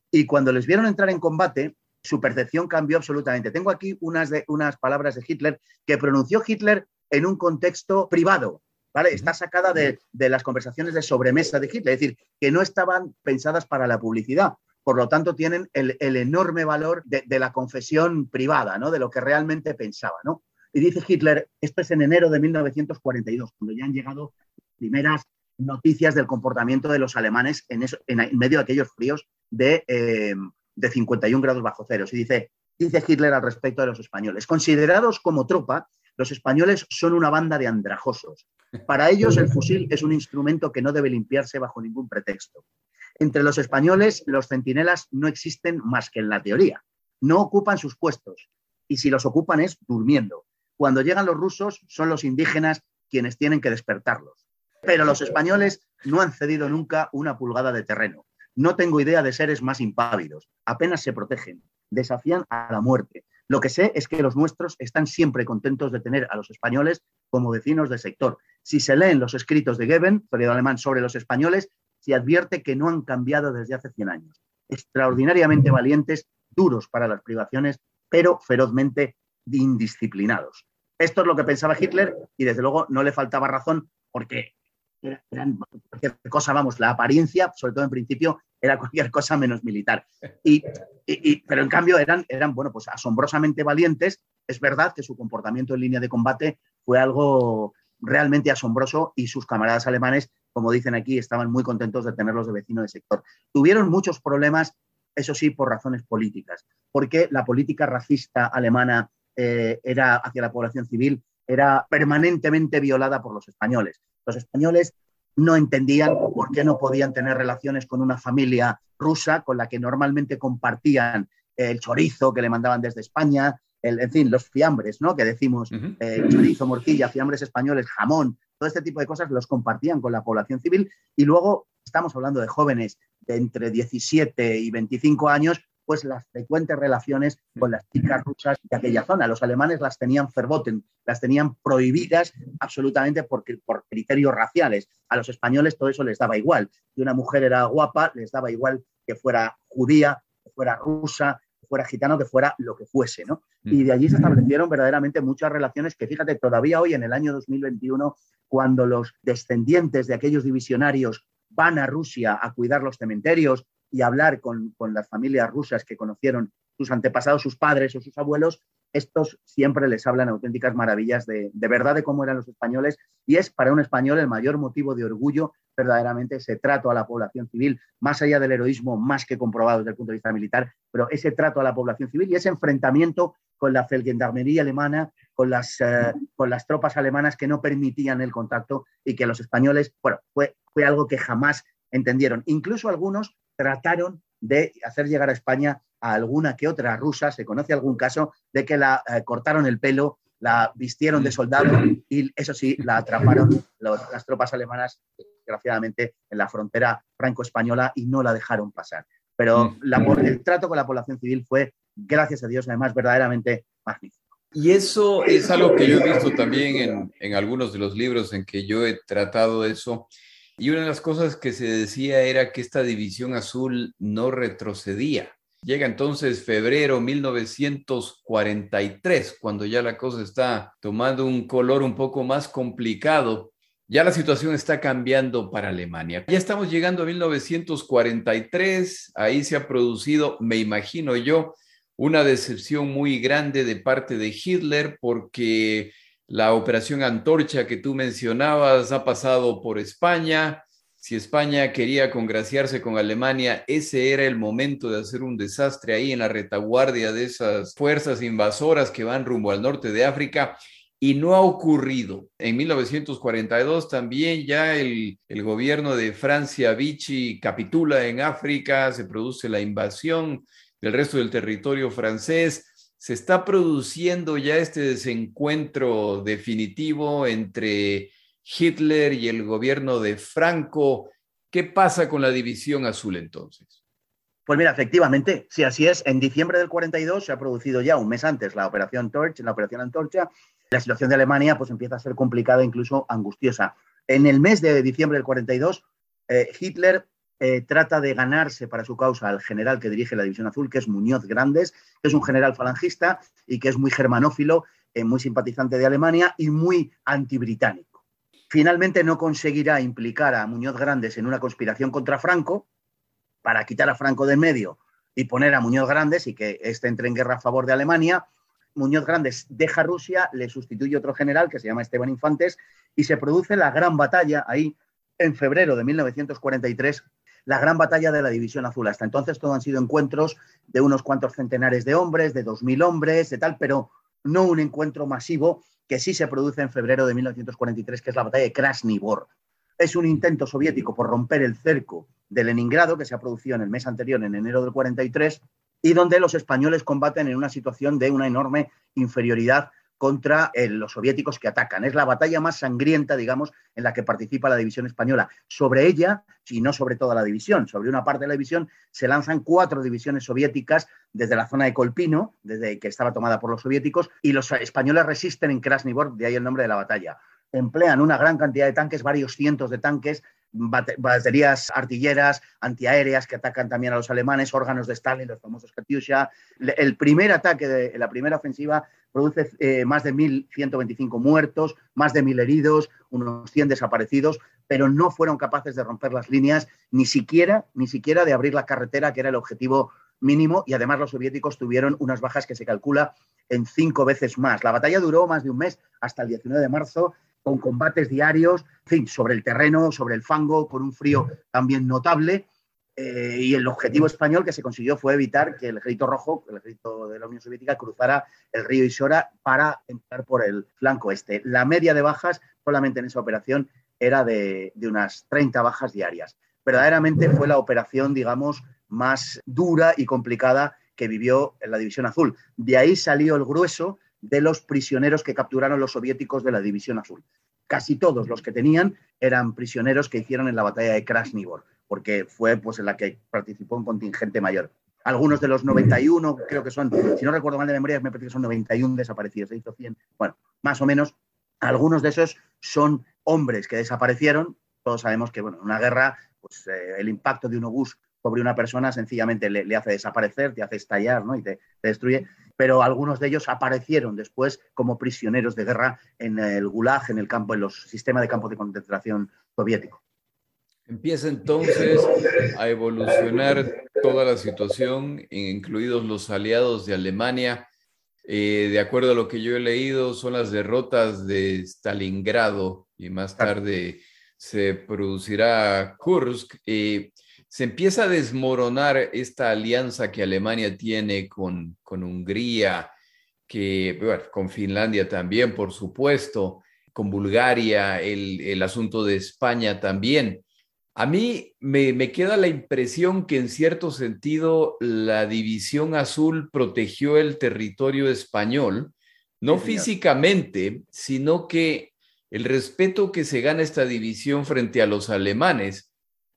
Y cuando les vieron entrar en combate, su percepción cambió absolutamente. Tengo aquí unas, de, unas palabras de Hitler que pronunció Hitler en un contexto privado, Está sacada de, las conversaciones de sobremesa de Hitler, es decir, que no estaban pensadas para la publicidad. Por lo tanto, tienen el, enorme valor de, la confesión privada, ¿no? De lo que realmente pensaba, ¿no? Y dice Hitler, esto es en enero de 1942, cuando ya han llegado primeras noticias del comportamiento de los alemanes en, medio de aquellos fríos de, 51 eh, grados bajo cero. Y dice, dice Hitler al respecto de los españoles, considerados como tropa, los españoles son una banda de andrajosos. Para ellos el fusil es un instrumento que no debe limpiarse bajo ningún pretexto. Entre los españoles, los centinelas no existen más que en la teoría. No ocupan sus puestos y si los ocupan es durmiendo. Cuando llegan los rusos son los indígenas quienes tienen que despertarlos. Pero los españoles no han cedido nunca una pulgada de terreno. No tengo idea de seres más impávidos. Apenas se protegen. Desafían a la muerte. Lo que sé es que los nuestros están siempre contentos de tener a los españoles como vecinos del sector. Si se leen los escritos de Geben, periodo alemán, sobre los españoles, se advierte que no han cambiado desde hace 100 años. Extraordinariamente valientes, duros para las privaciones, pero ferozmente indisciplinados. Esto es lo que pensaba Hitler y desde luego no le faltaba razón porque eran cualquier cosa, vamos, la apariencia, sobre todo en principio, era cualquier cosa menos militar. Y, pero en cambio eran, eran, bueno, pues asombrosamente valientes. Es verdad que su comportamiento en línea de combate fue algo realmente asombroso y sus camaradas alemanes, como dicen aquí, estaban muy contentos de tenerlos de vecino de sector. Tuvieron muchos problemas, eso sí, por razones políticas, porque la política racista alemana eh, era hacia la población civil era permanentemente violada por los españoles. Los españoles no entendían por qué no podían tener relaciones con una familia rusa con la que normalmente compartían el chorizo que le mandaban desde España, el, en fin, los fiambres, ¿no? Que decimos, eh, chorizo, morcilla, fiambres españoles, jamón, todo este tipo de cosas los compartían con la población civil y luego estamos hablando de jóvenes de entre 17 y 25 años pues las frecuentes relaciones con las chicas rusas de aquella zona. Los alemanes las tenían verboten, las tenían prohibidas absolutamente por, por criterios raciales. A los españoles todo eso les daba igual. Si una mujer era guapa, les daba igual que fuera judía, que fuera rusa, fuera gitano, que fuera lo que fuese, ¿no? Y de allí se establecieron verdaderamente muchas relaciones que, fíjate, todavía hoy en el año 2021, cuando los descendientes de aquellos divisionarios van a Rusia a cuidar los cementerios y hablar con, las familias rusas que conocieron sus antepasados, sus padres o sus abuelos, estos siempre les hablan auténticas maravillas de, verdad de cómo eran los españoles y es para un español el mayor motivo de orgullo verdaderamente ese trato a la población civil, más allá del heroísmo más que comprobado desde el punto de vista militar, pero ese trato a la población civil y ese enfrentamiento con la felgendarmería alemana, con las, eh, con las tropas alemanas que no permitían el contacto y que los españoles, bueno, fue, fue algo que jamás entendieron. Incluso algunos trataron de hacer llegar a España a alguna que otra rusa. Se conoce algún caso de que la eh, cortaron el pelo, la vistieron de soldado y eso sí, la atraparon las tropas alemanas, desgraciadamente, en la frontera franco-española y no la dejaron pasar. Pero mm. el trato con la población civil fue, gracias a Dios, además, verdaderamente magnífico. Y eso es algo que yo he visto también en, en algunos de los libros en que yo he tratado eso. Y una de las cosas que se decía era que esta división azul no retrocedía. Llega entonces febrero 1943, cuando ya la cosa está tomando un color un poco más complicado. Ya la situación está cambiando para Alemania. Ya estamos llegando a 1943, ahí se ha producido, me imagino yo, una decepción muy grande de parte de Hitler porque la operación Antorcha que tú mencionabas ha pasado por España. Si España quería congraciarse con Alemania, ese era el momento de hacer un desastre ahí en la retaguardia de esas fuerzas invasoras que van rumbo al norte de África. Y no ha ocurrido. En 1942 también ya el, gobierno de Francia Vichy capitula en África, se produce la invasión del resto del territorio francés se está produciendo ya este desencuentro definitivo entre Hitler y el gobierno de Franco. ¿Qué pasa con la división azul entonces? Pues mira, efectivamente, si así es, en diciembre del 42 se ha producido ya un mes antes la operación Torch, la operación Antorcha. La situación de Alemania pues empieza a ser complicada, incluso angustiosa. En el mes de diciembre del 42, eh, Hitler eh, trata de ganarse para su causa al general que dirige la División Azul, que es Muñoz Grandes, que es un general falangista y que es muy germanófilo, eh, muy simpatizante de Alemania y muy antibritánico. Finalmente no conseguirá implicar a Muñoz Grandes en una conspiración contra Franco para quitar a Franco de medio y poner a Muñoz Grandes y que éste entre en guerra a favor de Alemania. Muñoz Grandes deja Rusia, le sustituye otro general que se llama Esteban Infantes y se produce la gran batalla ahí en febrero de 1943 la gran batalla de la División Azul. Hasta entonces todo han sido encuentros de unos cuantos centenares de hombres, de dos mil hombres, de tal, pero no un encuentro masivo que sí se produce en febrero de 1943, que es la batalla de Krasny Bor. Es un intento soviético por romper el cerco de Leningrado, que se ha producido en el mes anterior, en enero del 43, y donde los españoles combaten en una situación de una enorme inferioridad contra eh, los soviéticos que atacan. Es la batalla más sangrienta, digamos, en la que participa la división española. Sobre ella, y no sobre toda la división, sobre una parte de la división, se lanzan cuatro divisiones soviéticas desde la zona de Colpino, desde que estaba tomada por los soviéticos, y los españoles resisten en Krasnivor, de ahí el nombre de la batalla. Emplean una gran cantidad de tanques, varios cientos de tanques, baterías artilleras, antiaéreas que atacan también a los alemanes, órganos de Stalin, los famosos Katyusha. El primer ataque de la primera ofensiva produce eh, más de 1.125 muertos, más de 1.000 heridos, unos 100 desaparecidos, pero no fueron capaces de romper las líneas, ni siquiera, ni siquiera de abrir la carretera, que era el objetivo mínimo, y además los soviéticos tuvieron unas bajas que se calcula en cinco veces más. La batalla duró más de un mes, hasta el 19 de marzo, con combates diarios, sobre el terreno, sobre el fango, con un frío también notable. Eh, y el objetivo español que se consiguió fue evitar que el ejército rojo, el ejército de la Unión Soviética, cruzara el río Isora para entrar por el flanco este. La media de bajas solamente en esa operación era de, de unas 30 bajas diarias. Verdaderamente fue la operación, digamos, más dura y complicada que vivió en la División Azul. De ahí salió el grueso de los prisioneros que capturaron los soviéticos de la División Azul. Casi todos los que tenían eran prisioneros que hicieron en la batalla de Krasnivor, porque fue pues, en la que participó un contingente mayor. Algunos de los 91, creo que son, si no recuerdo mal de memoria, me parece que son 91 desaparecidos, se hizo 100. Bueno, más o menos, algunos de esos son hombres que desaparecieron. Todos sabemos que, bueno, en una guerra, pues eh, el impacto de un obús sobre una persona sencillamente le, hace desaparecer, te hace estallar ¿no? y te, destruye. Pero algunos de ellos aparecieron después como prisioneros de guerra en el Gulag, en el campo, en los sistemas de campos de concentración soviético. Empieza entonces a evolucionar toda la situación, incluidos los aliados de Alemania. Eh, de acuerdo a lo que yo he leído, son las derrotas de Stalingrado y más tarde se producirá Kursk. Eh, se empieza a desmoronar esta alianza que Alemania tiene con, con Hungría, que, con Finlandia también, por supuesto, con Bulgaria, el, asunto de España también. A mí me, me, queda la impresión que en cierto sentido la división azul protegió el territorio español, no físicamente, sino que el respeto que se gana esta división frente a los alemanes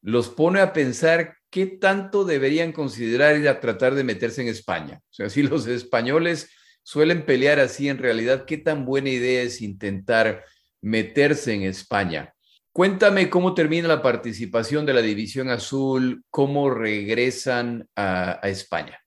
los pone a pensar qué tanto deberían considerar ir a tratar de meterse en España. O sea, si los españoles suelen pelear así, en realidad, ¿qué tan buena idea es intentar meterse en España? Cuéntame cómo termina la participación de la División Azul, cómo regresan a, España.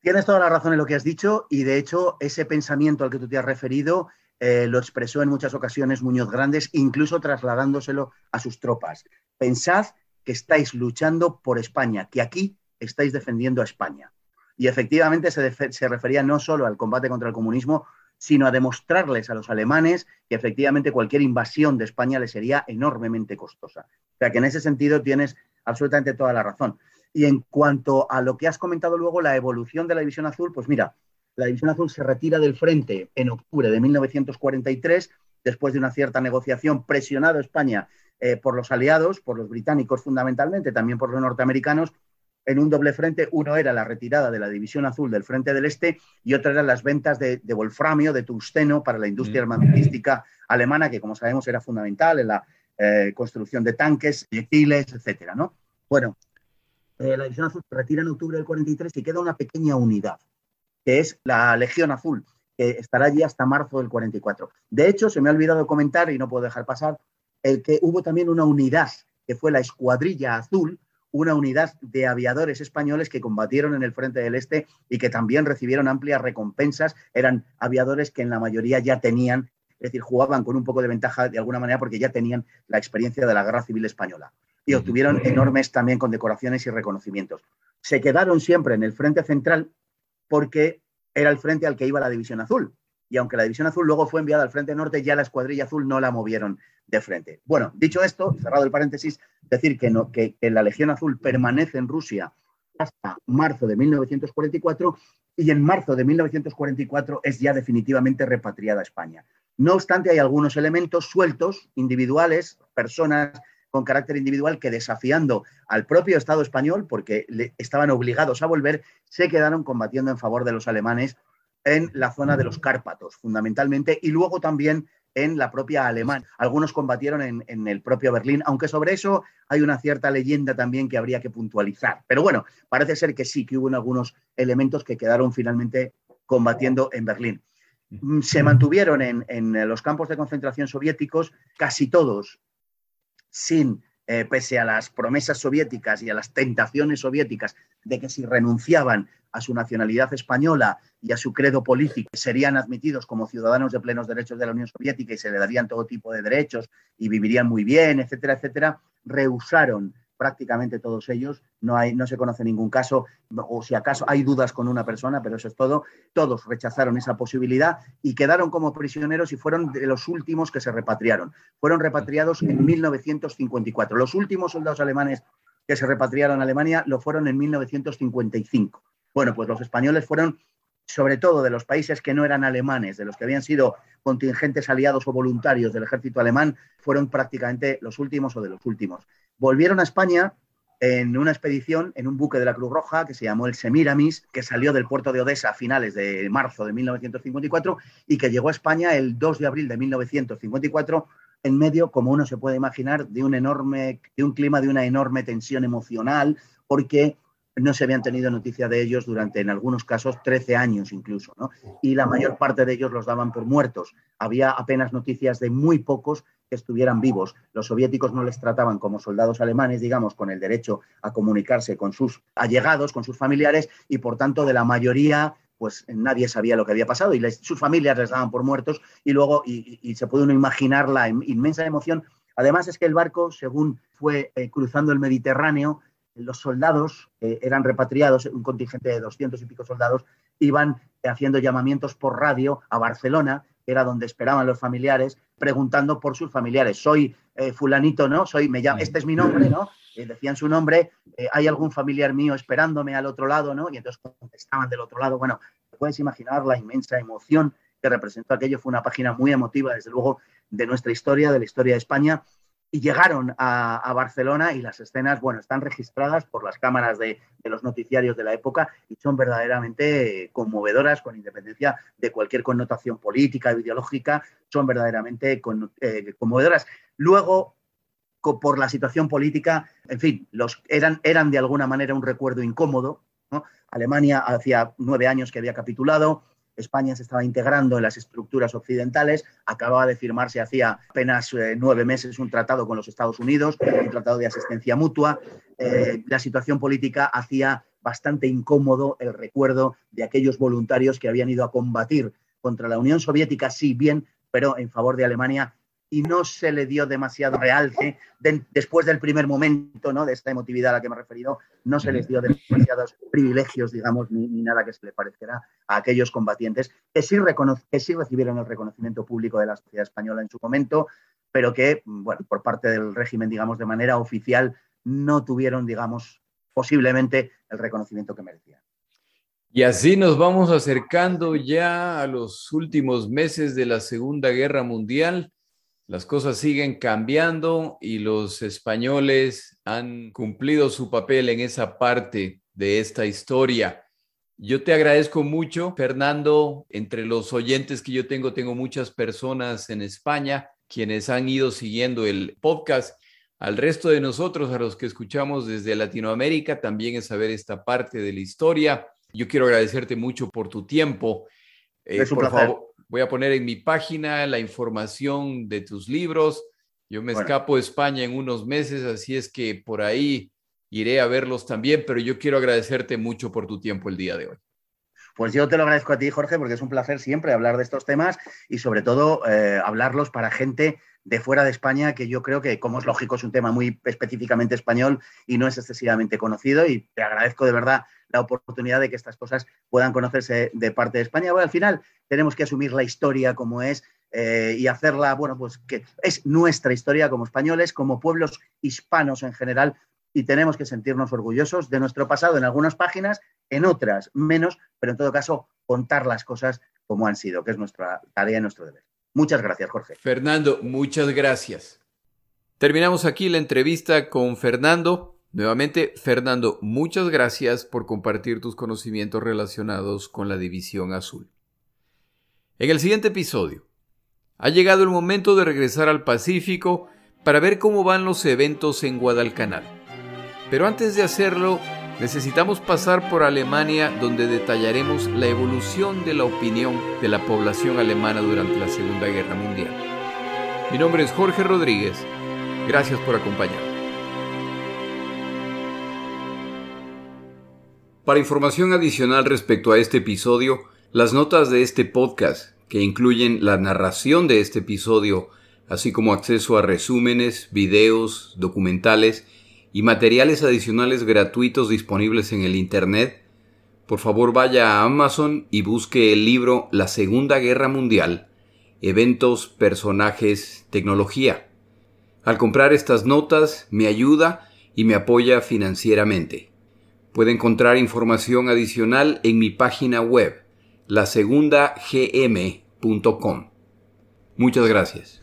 Tienes toda la razón en lo que has dicho y de hecho ese pensamiento al que tú te has referido eh, lo expresó en muchas ocasiones Muñoz Grandes, incluso trasladándoselo a sus tropas. Pensad que estáis luchando por España, que aquí estáis defendiendo a España. Y efectivamente se, refería no solo al combate contra el comunismo, sino a demostrarles a los alemanes que efectivamente cualquier invasión de España les sería enormemente costosa. O sea que en ese sentido tienes absolutamente toda la razón. Y en cuanto a lo que has comentado luego, la evolución de la División Azul, pues mira, la División Azul se retira del frente en octubre de 1943, después de una cierta negociación presionado España eh, por los aliados, por los británicos fundamentalmente, también por los norteamericanos, en un doble frente. Uno era la retirada de la División Azul del Frente del Este y otro eran las ventas de, wolframio, de tungsteno para la industria mm. armamentística alemana, que como sabemos era fundamental en la eh, construcción de tanques, proyectiles, etcétera, ¿no? Bueno, eh, la División Azul se retira en octubre del 43 y queda una pequeña unidad, que es la Legión Azul, que estará allí hasta marzo del 44. De hecho, se me ha olvidado comentar y no puedo dejar pasar el que hubo también una unidad, que fue la Escuadrilla Azul, una unidad de aviadores españoles que combatieron en el Frente del Este y que también recibieron amplias recompensas. Eran aviadores que en la mayoría ya tenían, es decir, jugaban con un poco de ventaja de alguna manera porque ya tenían la experiencia de la Guerra Civil Española. Y obtuvieron enormes también condecoraciones y reconocimientos. Se quedaron siempre en el Frente Central porque era el frente al que iba la División Azul. Y aunque la División Azul luego fue enviada al Frente Norte, ya la Escuadrilla Azul no la movieron de frente. Bueno, dicho esto, cerrado el paréntesis, decir que, no, que, la Legión Azul permanece en Rusia hasta marzo de 1944 y en marzo de 1944 es ya definitivamente repatriada a España. No obstante, hay algunos elementos sueltos, individuales, personas con carácter individual que desafiando al propio Estado español, porque estaban obligados a volver, se quedaron combatiendo en favor de los alemanes en la zona de los Cárpatos, fundamentalmente, y luego también en la propia Alemania. Algunos combatieron en, el propio Berlín, aunque sobre eso hay una cierta leyenda también que habría que puntualizar. Pero bueno, parece ser que sí, que hubo algunos elementos que quedaron finalmente combatiendo en Berlín. Mm, se mantuvieron en, los campos de concentración soviéticos casi todos sin eh, pese a las promesas soviéticas y a las tentaciones soviéticas de que si renunciaban a su nacionalidad española y a su credo político serían admitidos como ciudadanos de plenos derechos de la Unión Soviética y se le darían todo tipo de derechos y vivirían muy bien, etcétera, etcétera, rehusaron prácticamente todos ellos, no, hay, no se conoce ningún caso, o si acaso hay dudas con una persona, pero eso es todo, todos rechazaron esa posibilidad y quedaron como prisioneros y fueron de los últimos que se repatriaron. Fueron repatriados en 1954. Los últimos soldados alemanes que se repatriaron a Alemania lo fueron en 1955. Bueno, pues los españoles fueron sobre todo de los países que no eran alemanes, de los que habían sido contingentes aliados o voluntarios del ejército alemán, fueron prácticamente los últimos o de los últimos. Volvieron a España en una expedición en un buque de la Cruz Roja que se llamó el Semiramis, que salió del puerto de Odessa a finales de marzo de 1954 y que llegó a España el 2 de abril de 1954 en medio, como uno se puede imaginar, de un enorme, de un clima de una enorme tensión emocional, porque no se habían tenido noticia de ellos durante, en algunos casos, 13 años incluso, ¿no? Y la mayor parte de ellos los daban por muertos. Había apenas noticias de muy pocos que estuvieran vivos. Los soviéticos no les trataban como soldados alemanes, digamos, con el derecho a comunicarse con sus allegados, con sus familiares, y por tanto, de la mayoría, pues nadie sabía lo que había pasado y sus familias les daban por muertos y luego, y, se puede uno imaginar la inmensa emoción. Además es que el barco, según fue eh, cruzando el Mediterráneo, los soldados eran repatriados, un contingente de doscientos y pico soldados, iban haciendo llamamientos por radio a Barcelona, que era donde esperaban los familiares, preguntando por sus familiares. Soy eh, fulanito, ¿no? Soy, me llamo, este es mi nombre, ¿no? decían su nombre, eh, hay algún familiar mío esperándome al otro lado, ¿no? Y entonces contestaban del otro lado. Bueno, puedes imaginar la inmensa emoción que representó aquello. Fue una página muy emotiva, desde luego, de nuestra historia, de la historia de España y llegaron a, Barcelona y las escenas, bueno, están registradas por las cámaras de, los noticiarios de la época y son verdaderamente conmovedoras con independencia de cualquier connotación política o ideológica, son verdaderamente eh, conmovedoras. Luego, por la situación política, en fin, los, eran, eran de alguna manera un recuerdo incómodo. Alemania hacía nueve años que había capitulado, España se estaba integrando en las estructuras occidentales, acababa de firmarse hacía apenas eh, nueve meses un tratado con los Estados Unidos, un tratado de asistencia mutua. Eh, la situación política hacía bastante incómodo el recuerdo de aquellos voluntarios que habían ido a combatir contra la Unión Soviética, sí bien, pero en favor de Alemania y no se le dio demasiado realce después del primer momento ¿no? de esta emotividad a la que me he referido, no se les dio demasiados privilegios, digamos, ni, nada que se le pareciera a aquellos combatientes que sí, que sí recibieron el reconocimiento público de la sociedad española en su momento, pero que, bueno, por parte del régimen, digamos, de manera oficial, no tuvieron, digamos, posiblemente el reconocimiento que merecían. Y así nos vamos acercando ya a los últimos meses de la Segunda Guerra Mundial las cosas siguen cambiando y los españoles han cumplido su papel en esa parte de esta historia. Yo te agradezco mucho, Fernando. Entre los oyentes que yo tengo, tengo muchas personas en España quienes han ido siguiendo el podcast. Al resto de nosotros, a los que escuchamos desde Latinoamérica, también es saber esta parte de la historia. Yo quiero agradecerte mucho por tu tiempo. Eh, por favor, Voy a poner en mi página la información de tus libros. Yo me escapo de España en unos meses, así es que por ahí iré a verlos también, pero yo quiero agradecerte mucho por tu tiempo el día de hoy. Pues yo te lo agradezco a ti, Jorge, porque es un placer siempre hablar de estos temas y sobre todo eh, hablarlos para gente de fuera de España, que yo creo que, como es lógico, es un tema muy específicamente español y no es excesivamente conocido. Y te agradezco de verdad la oportunidad de que estas cosas puedan conocerse de parte de España. Bueno, al final tenemos que asumir la historia como es eh, y hacerla, bueno, pues que es nuestra historia como españoles, como pueblos hispanos en general, y tenemos que sentirnos orgullosos de nuestro pasado en algunas páginas, en otras menos, pero en todo caso contar las cosas como han sido, que es nuestra tarea y nuestro deber. Muchas gracias, Jorge. Fernando, muchas gracias. Terminamos aquí la entrevista con Fernando. Nuevamente, Fernando, muchas gracias por compartir tus conocimientos relacionados con la División Azul. En el siguiente episodio, ha llegado el momento de regresar al Pacífico para ver cómo van los eventos en Guadalcanal. Pero antes de hacerlo, necesitamos pasar por Alemania donde detallaremos la evolución de la opinión de la población alemana durante la Segunda Guerra Mundial. Mi nombre es Jorge Rodríguez. Gracias por acompañarme. Para información adicional respecto a este episodio, las notas de este podcast, que incluyen la narración de este episodio, así como acceso a resúmenes, videos, documentales y materiales adicionales gratuitos disponibles en el Internet, por favor vaya a Amazon y busque el libro La Segunda Guerra Mundial, Eventos, Personajes, Tecnología. Al comprar estas notas me ayuda y me apoya financieramente. Puede encontrar información adicional en mi página web, lasegundagm.com. Muchas gracias.